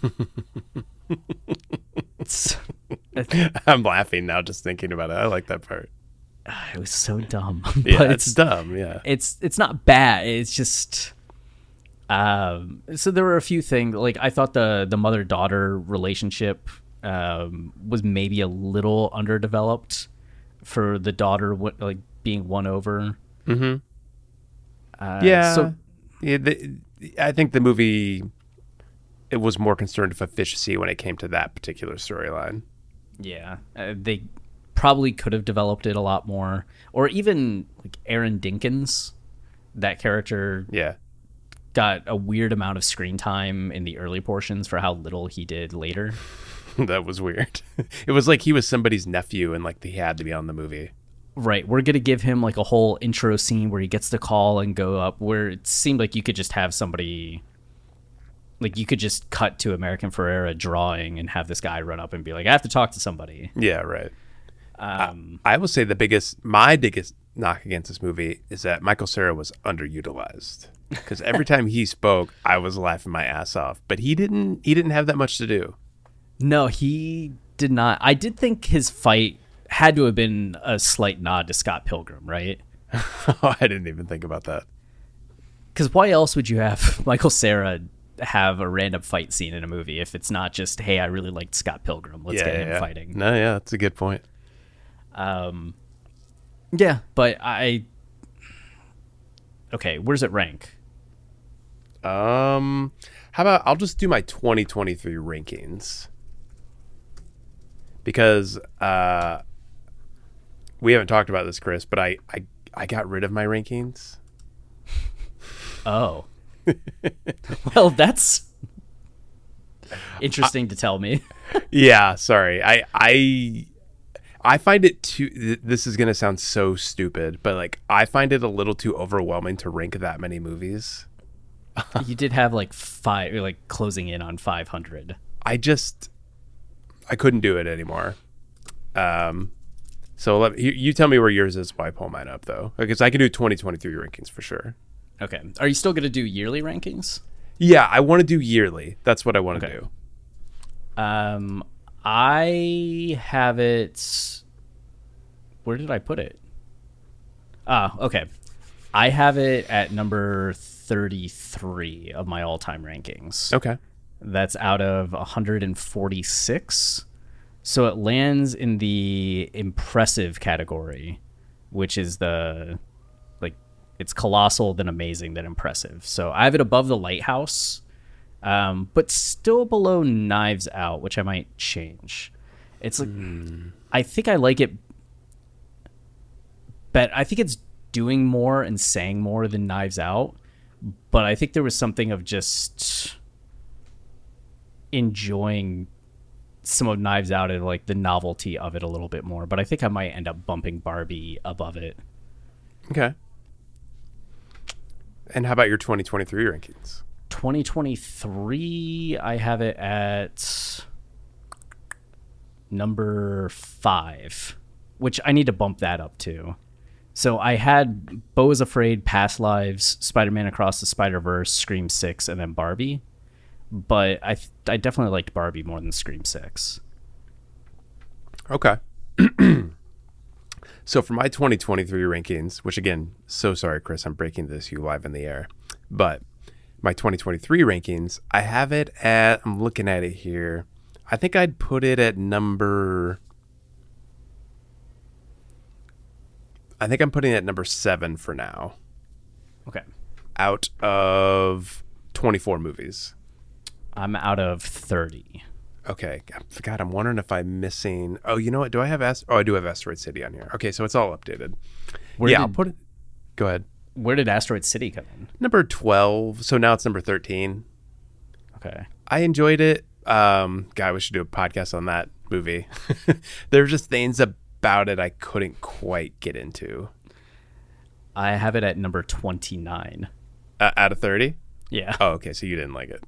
It's- I'm laughing now just thinking about it. I like that part. it was so dumb. Yeah, but it's, dumb. Yeah. it's it's not bad. It's just um so there were a few things like I thought the the mother daughter relationship um was maybe a little underdeveloped for the daughter what like being won over. Mm-hmm. Uh, yeah. So yeah the, I think the movie it was more concerned with efficiency when it came to that particular storyline. Yeah, uh, they probably could have developed it a lot more, or even like Aaron Dinkins, that character Yeah. got a weird amount of screen time in the early portions for how little he did later. that was weird. it was like he was somebody's nephew and like he had to be on the movie. Right, we're gonna give him like a whole intro scene where he gets to call and go up. Where it seemed like you could just have somebody, like you could just cut to America Ferrera drawing and have this guy run up and be like, "I have to talk to somebody." Yeah, right. Um, I will say the biggest, my biggest knock against this movie is that Michael Cera was underutilized. Because every time he spoke, I was laughing my ass off. But he didn't. He didn't have that much to do. No, he did not. I did think his fight had to have been a slight nod to Scott Pilgrim, right? I didn't even think about that. Because why else would you have Michael Cera have a random fight scene in a movie if it's not just, hey, I really liked Scott Pilgrim, let's yeah, get him yeah. fighting. No, yeah, that's a good point. Um, yeah, but I. Okay, where's it rank? Um, how about I'll just do my 2023 rankings because uh, we haven't talked about this, Chris, but I I, I got rid of my rankings. Oh. well, that's interesting to tell me. yeah, sorry. I I I find it too th- this is going to sound so stupid, but like I find it a little too overwhelming to rank that many movies. you did have like five, like closing in on 500. I just I couldn't do it anymore. Um so let you, you tell me where yours is I pull mine up though. Because I can do 2023 rankings for sure. Okay. Are you still going to do yearly rankings? Yeah, I want to do yearly. That's what I want to Okay. do. Um, I have it. Where did I put it? Ah, okay. I have it at number 33 of my all time rankings. Okay. That's out of 146. So it lands in the impressive category, which is the it's colossal, then amazing, then impressive. So I have it above the lighthouse, um, but still below Knives Out, which I might change. It's like I think I like it, but I think it's doing more and saying more than Knives Out. But I think there was something of just enjoying some of Knives Out and like the novelty of it a little bit more. But I think I might end up bumping Barbie above it. Okay. And how about your 2023 rankings? 2023, I have it at number five, which I need to bump that up to. So I had Beau is Afraid, Past Lives, Spider Man Across the Spider Verse, Scream 6, and then Barbie. But I, th- I definitely liked Barbie more than Scream 6. Okay. so for my 2023 rankings, which again, so sorry, Chris, I'm breaking this you live in the air, but my 2023 rankings, I have it at, I'm looking at it here. I think I'd put it at number, I think I'm putting it at number seven for now, Okay. out of 24 movies. I'm out of 30. Okay, I forgot. I'm wondering if I'm missing. Oh, you know what? Do I have Ast- Oh, I do have Asteroid City on here. Okay, so it's all updated. Where yeah, did, I'll put it. Go ahead. Where did Asteroid City come in? Number 12. So now it's number 13. Okay. I enjoyed it. Um, God, we should do a podcast on that movie. there were just things about it I couldn't quite get into. I have it at number 29. Uh, out of 30? Yeah. Oh, okay. So you didn't like it.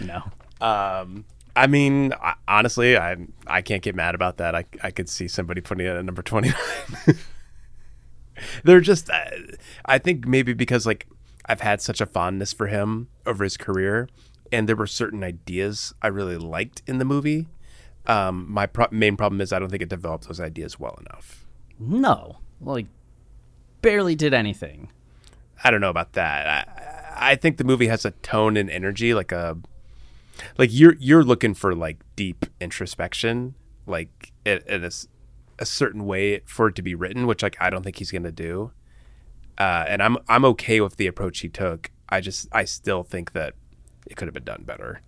No. Um, I mean, I, honestly, I I can't get mad about that. I I could see somebody putting it at number twenty nine. They're just, uh, I think maybe because like I've had such a fondness for him over his career, and there were certain ideas I really liked in the movie. Um, my pro- main problem is I don't think it developed those ideas well enough. No. Like, barely did anything. I don't know about that. I I think the movie has a tone and energy like a like you're you're looking for like deep introspection like in, in a, a certain way for it to be written which like I don't think he's going to do. Uh, and I'm I'm okay with the approach he took. I just I still think that it could have been done better.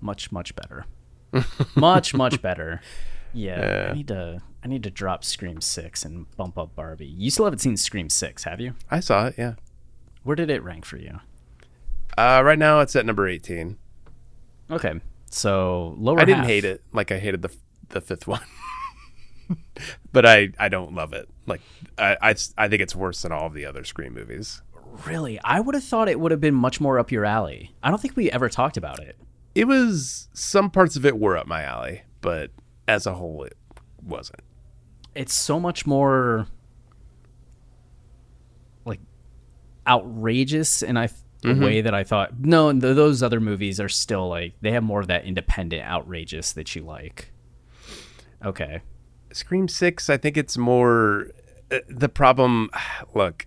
Much, much better. much, much better. Yeah, I need to. I need to drop Scream Six and bump up Barbie. You still haven't seen Scream Six, have you? I saw it, yeah. Where did it rank for you? Uh, right now it's at number 18. Okay, so lower. I didn't half. hate it like I hated the the fifth one. but I I don't love it. Like I, I I think it's worse than all of the other Scream movies. Really, I would have thought it would have been much more up your alley. I don't think we ever talked about it. It was some parts of it were up my alley, but as a whole it wasn't. It's so much more like outrageous and I a way that I thought. No, th- those other movies are still like they have more of that independent outrageous that you like. Okay. Scream 6, I think it's more uh, the problem look,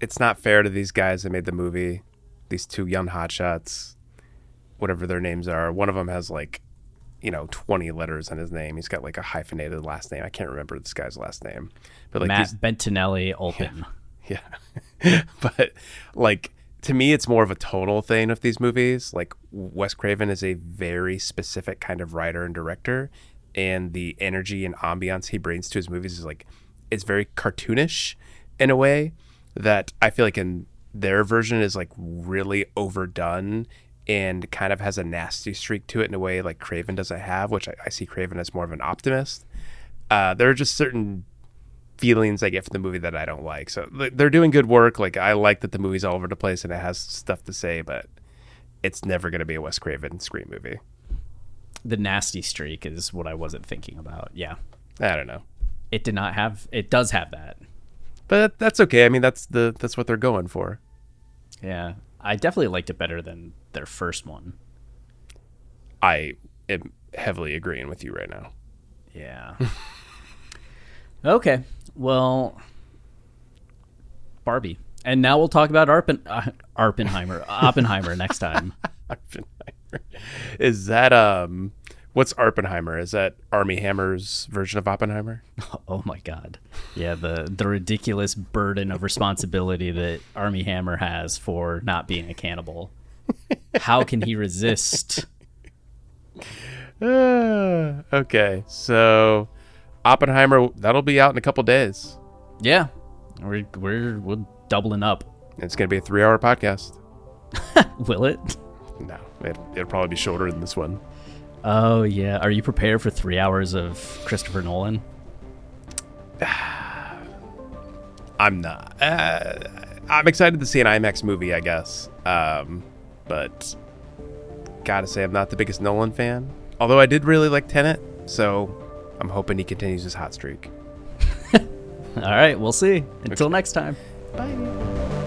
it's not fair to these guys that made the movie. These two young hotshots, whatever their names are. One of them has like you know, 20 letters in his name. He's got like a hyphenated last name. I can't remember this guy's last name. But like Matt these, Bettinelli Olpin. Yeah. but like to me it's more of a tonal thing with these movies. Like Wes Craven is a very specific kind of writer and director and the energy and ambiance he brings to his movies is like it's very cartoonish in a way that I feel like in their version is like really overdone and kind of has a nasty streak to it in a way like Craven doesn't have, which I, I see Craven as more of an optimist. Uh, there are just certain feelings I get from the movie that I don't like. So they're doing good work. Like I like that the movie's all over the place and it has stuff to say, but it's never going to be a Wes Craven Scream movie. The nasty streak is what I wasn't thinking about. Yeah. I don't know, It did not have it does have that. but that's okay. I mean, that's the that's what they're going for. Yeah. I definitely liked it better than their first one. I am heavily agreeing with you right now. Yeah. okay. Well, Barbie. And now we'll talk about Arpen, uh, Arpenheimer, Oppenheimer next time. Oppenheimer. Is that um What's Oppenheimer? Is that Armie Hammer's version of Oppenheimer? Oh my god. Yeah, the the ridiculous burden of responsibility that Armie Hammer has for not being a cannibal. How can he resist? Uh, okay, so Oppenheimer that'll be out in a couple days. Yeah. We're we're we're doubling up. It's gonna be a three-hour podcast. Will it? No, it, it'll probably be shorter than this one. Oh yeah. Are you prepared for three hours of Christopher Nolan? I'm not. Uh, I'm excited to see an IMAX movie, I guess. Um, but gotta say, I'm not the biggest Nolan fan. Although I did really like Tenet, so I'm hoping he continues his hot streak. All right, we'll see. Until next time. Bye.